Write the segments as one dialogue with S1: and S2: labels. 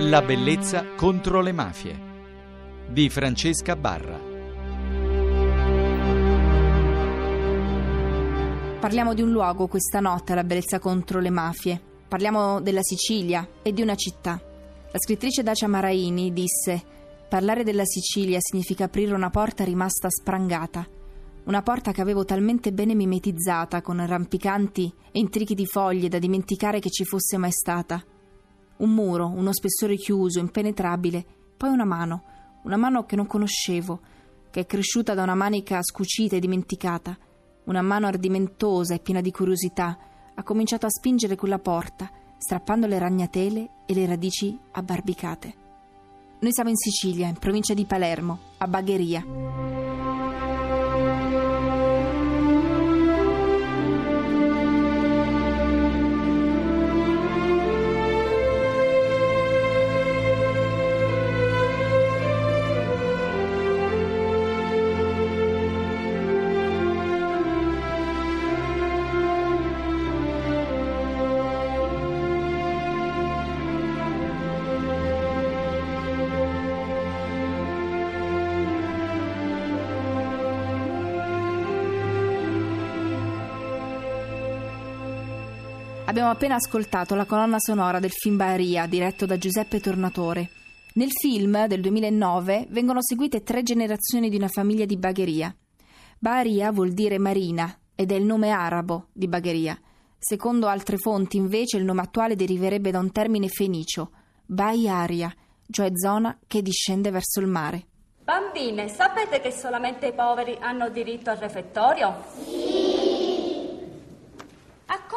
S1: La bellezza contro le mafie di Francesca Barra.
S2: Parliamo di un luogo questa notte, la bellezza contro le mafie. Parliamo della Sicilia e di una città. La scrittrice Dacia Maraini disse: Parlare della Sicilia significa aprire una porta rimasta sprangata. Una porta che avevo talmente bene mimetizzata con rampicanti e intrichi di foglie da dimenticare che ci fosse mai stata. Un muro, uno spessore chiuso, impenetrabile, poi una mano, una mano che non conoscevo, che è cresciuta da una manica scucita e dimenticata. Una mano ardimentosa e piena di curiosità ha cominciato a spingere quella porta, strappando le ragnatele e le radici abbarbicate. Noi siamo in Sicilia, in provincia di Palermo, a Bagheria. Abbiamo appena ascoltato la colonna sonora del film Baria, diretto da Giuseppe Tornatore. Nel film del 2009 vengono seguite tre generazioni di una famiglia di Bagheria. Baria vuol dire marina ed è il nome arabo di Bagheria. Secondo altre fonti, invece, il nome attuale deriverebbe da un termine fenicio, Baiaria, cioè zona che discende verso il mare.
S3: Bambine, sapete che solamente i poveri hanno diritto al refettorio? Sì!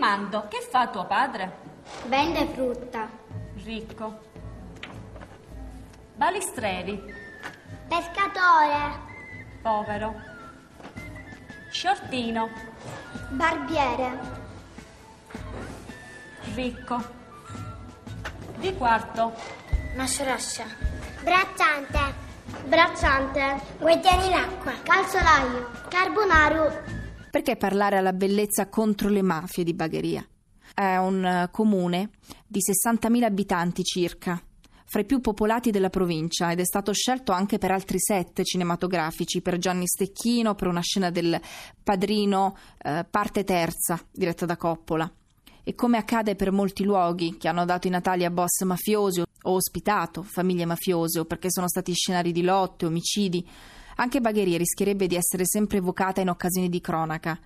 S3: Raccomando, che fa tuo padre?
S4: Vende frutta.
S3: Ricco. Balistreri.
S4: Pescatore.
S3: Povero. Sciortino.
S4: Barbiere.
S3: Ricco. Di quarto.
S4: Masroscia. Bracciante. Bracciante. Guardiani l'acqua. Calzolaio. Carbonaro.
S2: Perché parlare alla bellezza contro le mafie di Bagheria? È un eh, comune di 60.000 abitanti circa, fra i più popolati della provincia ed è stato scelto anche per altri set cinematografici, per Gianni Stecchino, per una scena del Padrino, eh, parte terza, diretta da Coppola. E come accade per molti luoghi che hanno dato i natali a boss mafiosi o ospitato famiglie mafiose o perché sono stati scenari di lotte, omicidi, anche Bagheria rischierebbe di essere sempre evocata in occasioni di cronaca,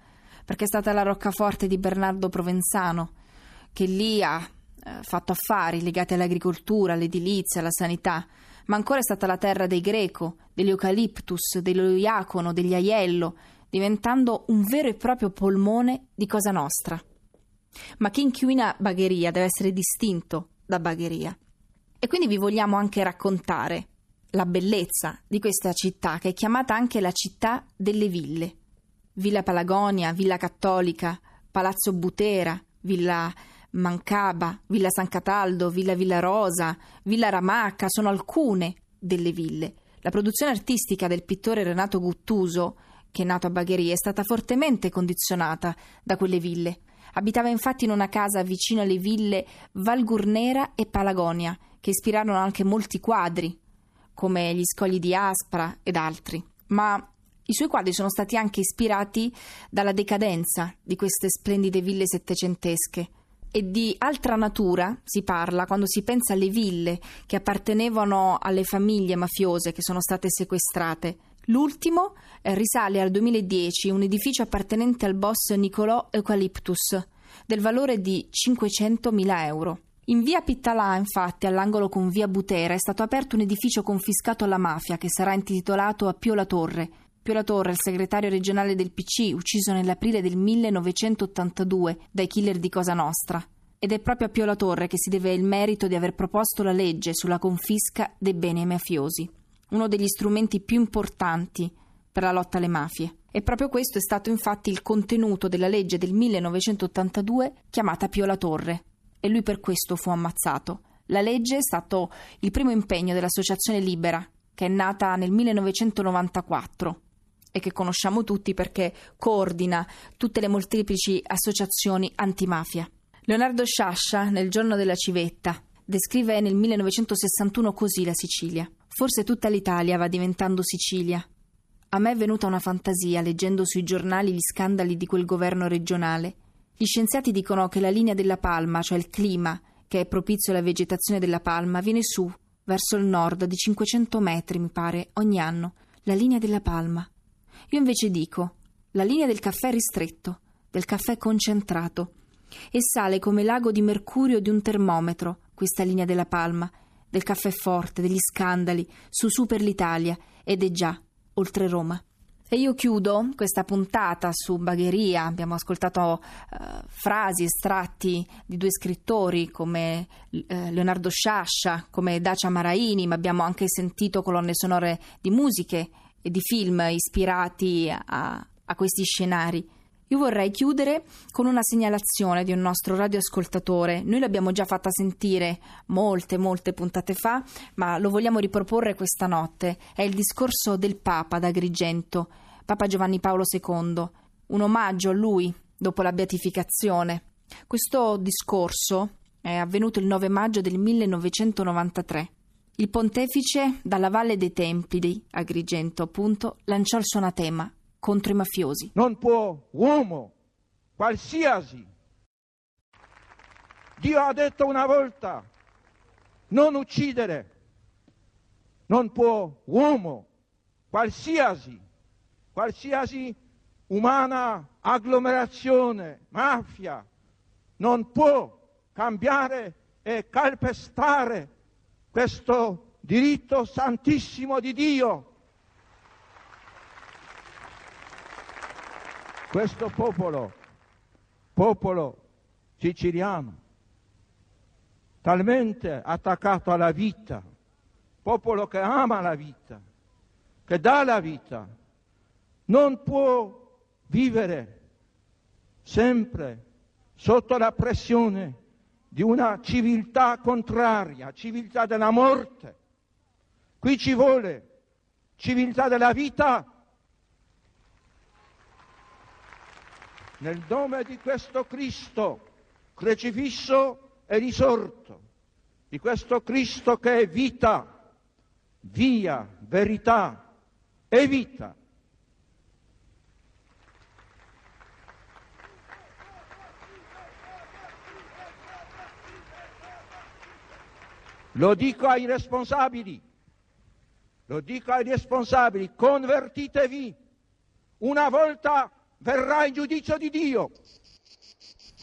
S2: perché è stata la roccaforte di Bernardo Provenzano, che lì ha eh, fatto affari legati all'agricoltura, all'edilizia, alla sanità, ma ancora è stata la terra dei Greco, degli Eucaliptus, dello Iacono, degli Aiello, diventando un vero e proprio polmone di Cosa Nostra. Ma chi inquina Bagheria deve essere distinto da Bagheria. E quindi vi vogliamo anche raccontare la bellezza di questa città, che è chiamata anche la città delle ville. Villa Palagonia, Villa Cattolica, Palazzo Butera, Villa Mancaba, Villa San Cataldo, Villa Villarosa, Villa Ramacca sono alcune delle ville. La produzione artistica del pittore Renato Guttuso, che è nato a Bagheria, è stata fortemente condizionata da quelle ville. Abitava infatti in una casa vicino alle ville Valgurnera e Palagonia, che ispirarono anche molti quadri come Gli scogli di Aspra ed altri, ma i suoi quadri sono stati anche ispirati dalla decadenza di queste splendide ville settecentesche e di altra natura si parla quando si pensa alle ville che appartenevano alle famiglie mafiose che sono state sequestrate. L'ultimo risale al 2010, un edificio appartenente al boss Nicolò Eucalyptus, del valore di 500.000 euro. In via Pittalà, infatti, all'angolo con via Butera, è stato aperto un edificio confiscato alla mafia che sarà intitolato a Pio La Torre. Pio La Torre, il segretario regionale del PC, ucciso nell'aprile del 1982 dai killer di Cosa Nostra. Ed è proprio a Pio La Torre che si deve il merito di aver proposto la legge sulla confisca dei beni ai mafiosi, uno degli strumenti più importanti per la lotta alle mafie. E proprio questo è stato infatti il contenuto della legge del 1982 chiamata Pio La Torre, e lui per questo fu ammazzato. La legge è stato il primo impegno dell'Associazione Libera, che è nata nel 1994 e che conosciamo tutti perché coordina tutte le molteplici associazioni antimafia. Leonardo Sciascia, nel giorno della civetta, descrive nel 1961 così la Sicilia. Forse tutta l'Italia va diventando Sicilia. A me è venuta una fantasia leggendo sui giornali gli scandali di quel governo regionale. Gli scienziati dicono che la linea della palma, cioè il clima, che è propizio alla vegetazione della palma, viene su, verso il nord, di 500 metri, mi pare, ogni anno. La linea della palma. Io invece dico, la linea del caffè ristretto, del caffè concentrato, e sale come l'ago di mercurio di un termometro, questa linea della palma, del caffè forte, degli scandali, su su per l'Italia, ed è già oltre Roma. E io chiudo questa puntata su Bagheria. Abbiamo ascoltato uh, frasi estratti di due scrittori come uh, Leonardo Sciascia, come Dacia Maraini, ma abbiamo anche sentito colonne sonore di musiche e di film ispirati a, a questi scenari. Io vorrei chiudere con una segnalazione di un nostro radioascoltatore. Noi l'abbiamo già fatta sentire molte, molte puntate fa, ma lo vogliamo riproporre questa notte. È il discorso del Papa da Agrigento, Papa Giovanni Paolo II. Un omaggio a lui dopo la beatificazione. Questo discorso è avvenuto il 9 maggio del 1993. Il pontefice, dalla Valle dei Templi, Agrigento appunto, lanciò il suo anatema contro i mafiosi.
S5: Non può uomo, qualsiasi. Dio ha detto una volta, non uccidere. Non può uomo, qualsiasi, qualsiasi umana agglomerazione, mafia, non può cambiare e calpestare questo diritto santissimo di Dio questo popolo, popolo siciliano, talmente attaccato alla vita, popolo che ama la vita, che dà la vita, non può vivere sempre sotto la pressione di una civiltà contraria, civiltà della morte. Qui ci vuole civiltà della vita nel nome di questo Cristo crocifisso e risorto, di questo Cristo che è vita, via, verità e vita. Lo dico ai responsabili, lo dico ai responsabili, convertitevi una volta verrà il giudizio di Dio.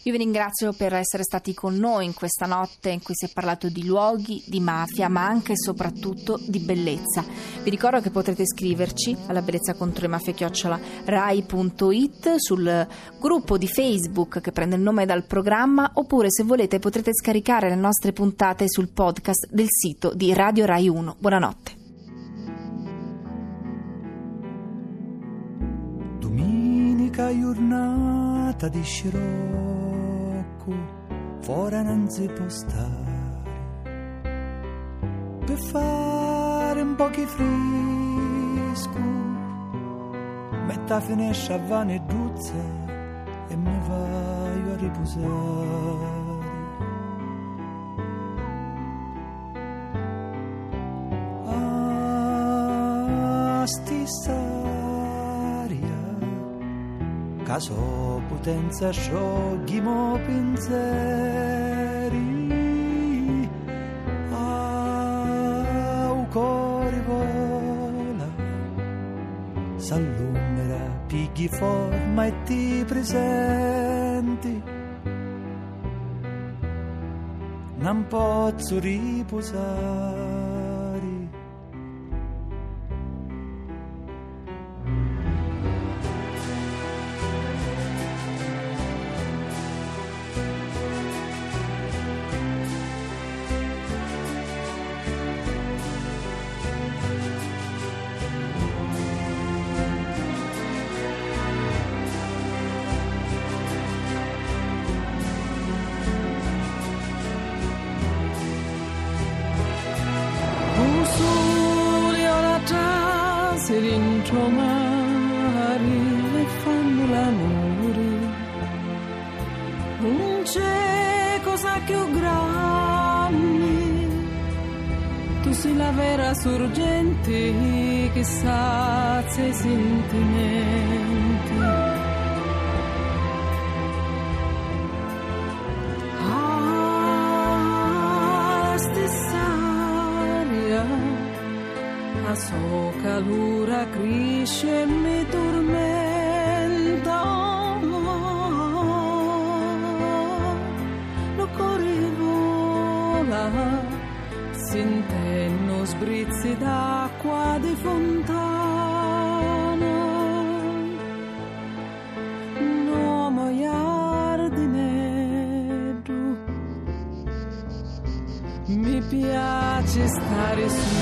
S2: Io vi ringrazio per essere stati con noi in questa notte in cui si è parlato di luoghi, di mafia, ma anche e soprattutto di bellezza. Vi ricordo che potrete iscriverci alla bellezza contro le mafie chiocciola rai.it sul gruppo di Facebook che prende il nome dal programma oppure se volete potrete scaricare le nostre puntate sul podcast del sito di Radio Rai 1. Buonanotte.
S6: Giornata di scirocco, fuori non si può stare. Per fare un po' di fresco, metto a finestra a vane e duzze e mi vai a riposare. Ah, stessa caso potenza scioglimo pensieri. Au cuore vola s'allumera pigli forma e ti presenti. Non posso riposare dentro mare e fanno l'amore. Non c'è cosa più grande
S7: tu sei la vera sorgente che sazia i sentimenti. Sua calura cresce e mi tormenta. Lo cuore vola, sentenno sbrizzi d'acqua di fontana. No maiar di neddu, mi piace stare sola.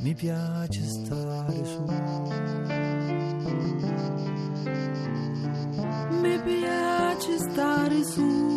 S6: Mi piace stare su.
S7: Mi piace stare su.